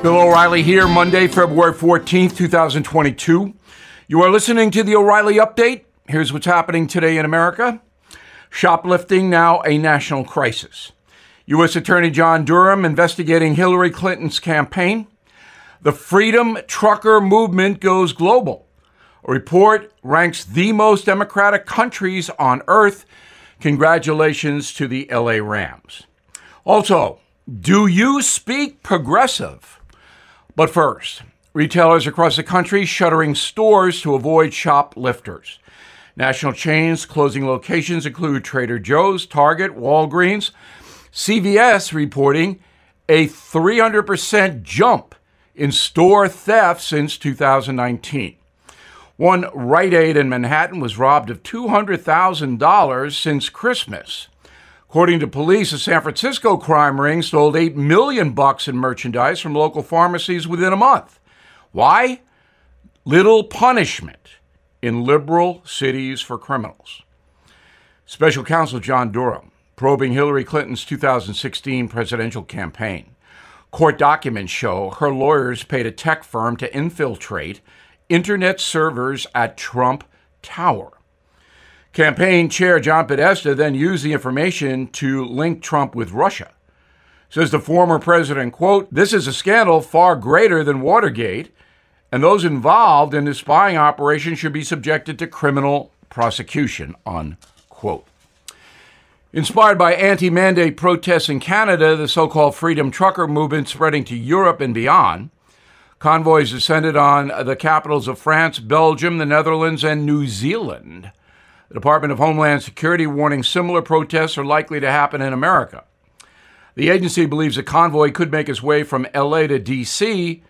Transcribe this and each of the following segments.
Bill O'Reilly here, Monday, February 14th, 2022. You are listening to the O'Reilly Update. Here's what's happening today in America shoplifting now a national crisis. U.S. Attorney John Durham investigating Hillary Clinton's campaign. The Freedom Trucker Movement goes global. A report ranks the most democratic countries on earth. Congratulations to the LA Rams. Also, do you speak progressive? But first, retailers across the country shuttering stores to avoid shoplifters. National chains closing locations include Trader Joe's, Target, Walgreens. CVS reporting a 300% jump in store theft since 2019. One Rite Aid in Manhattan was robbed of $200,000 since Christmas. According to police, a San Francisco crime ring stole 8 million bucks in merchandise from local pharmacies within a month. Why? Little punishment in liberal cities for criminals. Special Counsel John Durham probing Hillary Clinton's 2016 presidential campaign. Court documents show her lawyers paid a tech firm to infiltrate internet servers at Trump Tower. Campaign chair John Podesta then used the information to link Trump with Russia. Says the former president, quote, This is a scandal far greater than Watergate, and those involved in the spying operation should be subjected to criminal prosecution, unquote. Inspired by anti mandate protests in Canada, the so called Freedom Trucker movement spreading to Europe and beyond, convoys descended on the capitals of France, Belgium, the Netherlands, and New Zealand. The Department of Homeland Security warning similar protests are likely to happen in America. The agency believes a convoy could make its way from LA to D.C.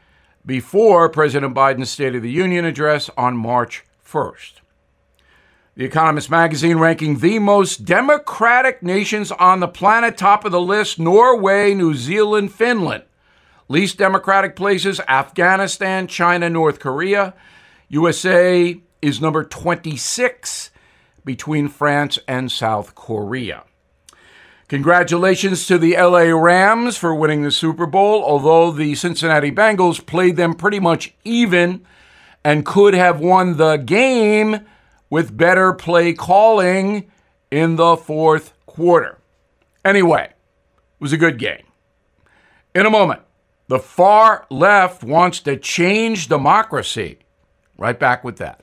before President Biden's State of the Union address on March 1st. The Economist magazine ranking the most democratic nations on the planet, top of the list Norway, New Zealand, Finland. Least democratic places Afghanistan, China, North Korea. USA is number 26 between France and South Korea. Congratulations to the LA Rams for winning the Super Bowl, although the Cincinnati Bengals played them pretty much even and could have won the game with better play calling in the fourth quarter. Anyway, it was a good game. In a moment, the far left wants to change democracy. Right back with that.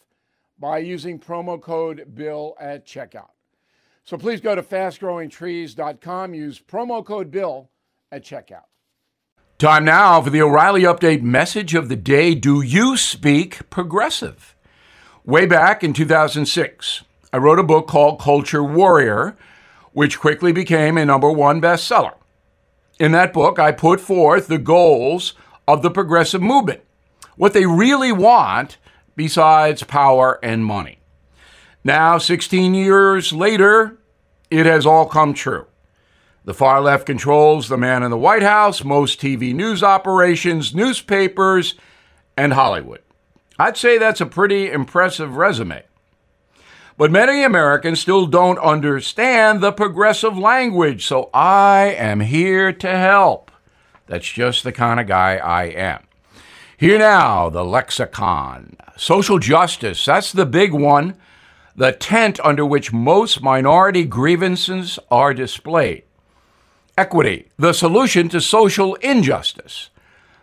by using promo code BILL at checkout. So please go to fastgrowingtrees.com, use promo code BILL at checkout. Time now for the O'Reilly Update message of the day Do you speak progressive? Way back in 2006, I wrote a book called Culture Warrior, which quickly became a number one bestseller. In that book, I put forth the goals of the progressive movement, what they really want besides power and money. Now, 16 years later, it has all come true. The far left controls the man in the White House, most TV news operations, newspapers, and Hollywood. I'd say that's a pretty impressive resume. But many Americans still don't understand the progressive language, so I am here to help. That's just the kind of guy I am. Here now, the lexicon. Social justice, that's the big one, the tent under which most minority grievances are displayed. Equity, the solution to social injustice.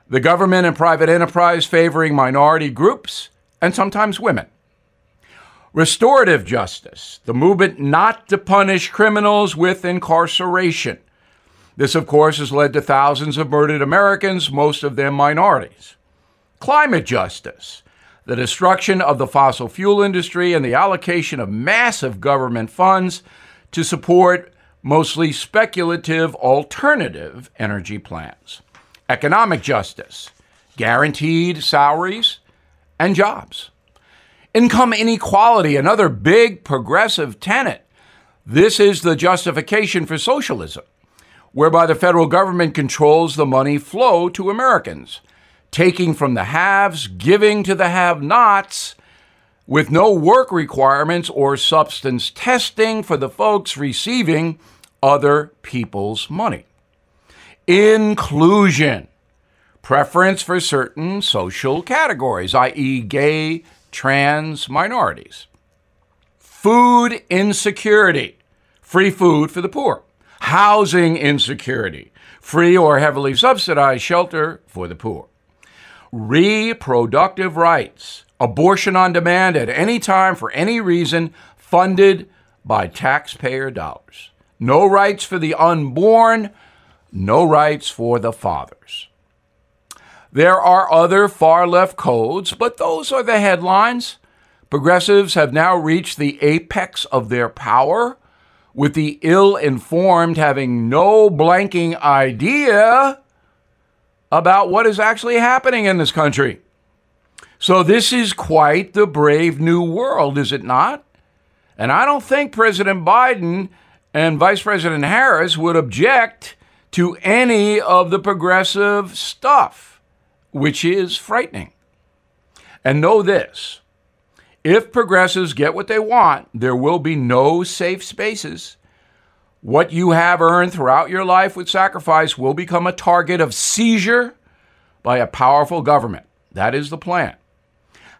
the government and private enterprise favoring minority groups and sometimes women. Restorative justice, the movement not to punish criminals with incarceration. This, of course, has led to thousands of murdered Americans, most of them minorities. Climate justice, the destruction of the fossil fuel industry and the allocation of massive government funds to support mostly speculative alternative energy plans. Economic justice, guaranteed salaries and jobs. Income inequality, another big progressive tenet. This is the justification for socialism, whereby the federal government controls the money flow to Americans, taking from the haves, giving to the have nots, with no work requirements or substance testing for the folks receiving other people's money. Inclusion, preference for certain social categories, i.e., gay, trans minorities. Food insecurity, free food for the poor. Housing insecurity, free or heavily subsidized shelter for the poor. Reproductive rights, abortion on demand at any time for any reason, funded by taxpayer dollars. No rights for the unborn, no rights for the fathers. There are other far left codes, but those are the headlines. Progressives have now reached the apex of their power, with the ill informed having no blanking idea about what is actually happening in this country. So, this is quite the brave new world, is it not? And I don't think President Biden and Vice President Harris would object to any of the progressive stuff which is frightening. And know this if progressives get what they want, there will be no safe spaces. What you have earned throughout your life with sacrifice will become a target of seizure by a powerful government. That is the plan.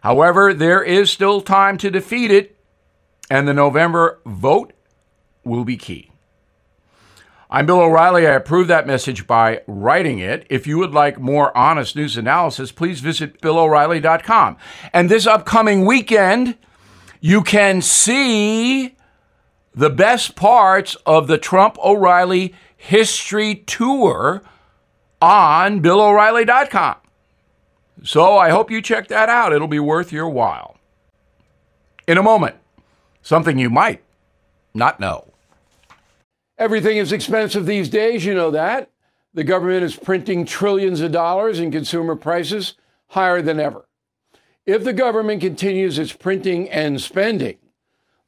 However, there is still time to defeat it, and the November vote will be key. I'm Bill O'Reilly. I approve that message by writing it. If you would like more honest news analysis, please visit BillO'Reilly.com. And this upcoming weekend, you can see the best parts of the Trump O'Reilly history tour on BillO'Reilly.com. So I hope you check that out. It'll be worth your while. In a moment, something you might not know. Everything is expensive these days, you know that. The government is printing trillions of dollars and consumer prices higher than ever. If the government continues its printing and spending,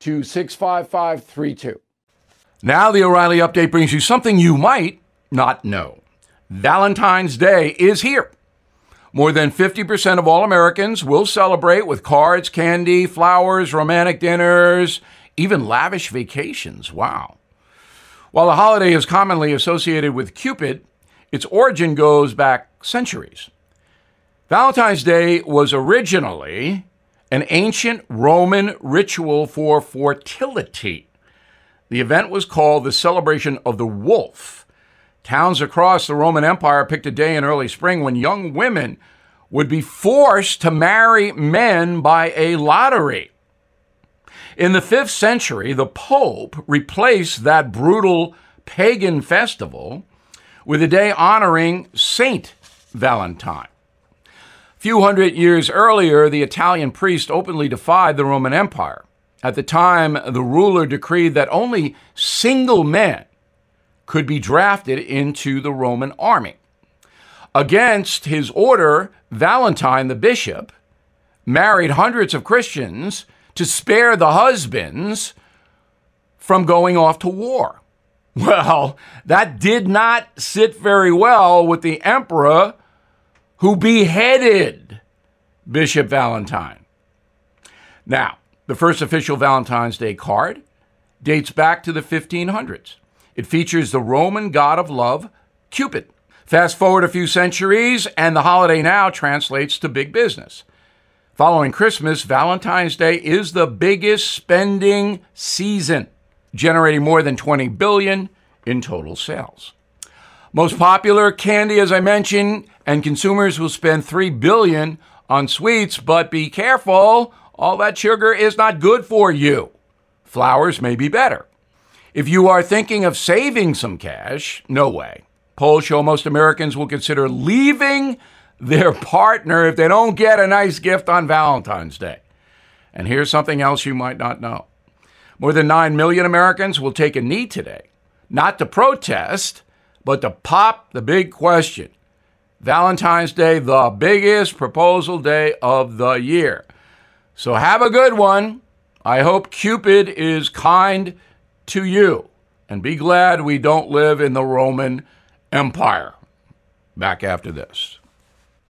to 65532. Now, the O'Reilly update brings you something you might not know. Valentine's Day is here. More than 50% of all Americans will celebrate with cards, candy, flowers, romantic dinners, even lavish vacations. Wow. While the holiday is commonly associated with Cupid, its origin goes back centuries. Valentine's Day was originally an ancient Roman ritual for fertility. The event was called the celebration of the wolf. Towns across the Roman Empire picked a day in early spring when young women would be forced to marry men by a lottery. In the fifth century, the Pope replaced that brutal pagan festival with a day honoring Saint Valentine. Few hundred years earlier, the Italian priest openly defied the Roman Empire. At the time, the ruler decreed that only single men could be drafted into the Roman army. Against his order, Valentine, the bishop, married hundreds of Christians to spare the husbands from going off to war. Well, that did not sit very well with the emperor who beheaded Bishop Valentine. Now, the first official Valentine's Day card dates back to the 1500s. It features the Roman god of love, Cupid. Fast forward a few centuries, and the holiday now translates to big business. Following Christmas, Valentine's Day is the biggest spending season, generating more than 20 billion in total sales. Most popular candy as I mentioned, and consumers will spend 3 billion on sweets, but be careful, all that sugar is not good for you. Flowers may be better. If you are thinking of saving some cash, no way. Polls show most Americans will consider leaving their partner if they don't get a nice gift on Valentine's Day. And here's something else you might not know more than 9 million Americans will take a knee today, not to protest, but to pop the big question Valentine's Day, the biggest proposal day of the year. So have a good one. I hope Cupid is kind to you. And be glad we don't live in the Roman Empire. Back after this.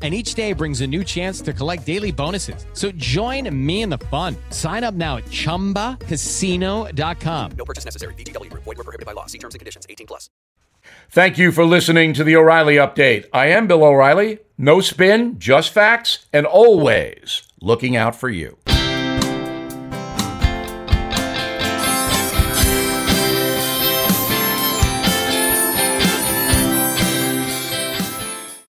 and each day brings a new chance to collect daily bonuses. So join me in the fun. Sign up now at ChumbaCasino.com. No purchase necessary. VGW. Void were prohibited by law. See terms and conditions. 18 plus. Thank you for listening to the O'Reilly Update. I am Bill O'Reilly. No spin, just facts, and always looking out for you.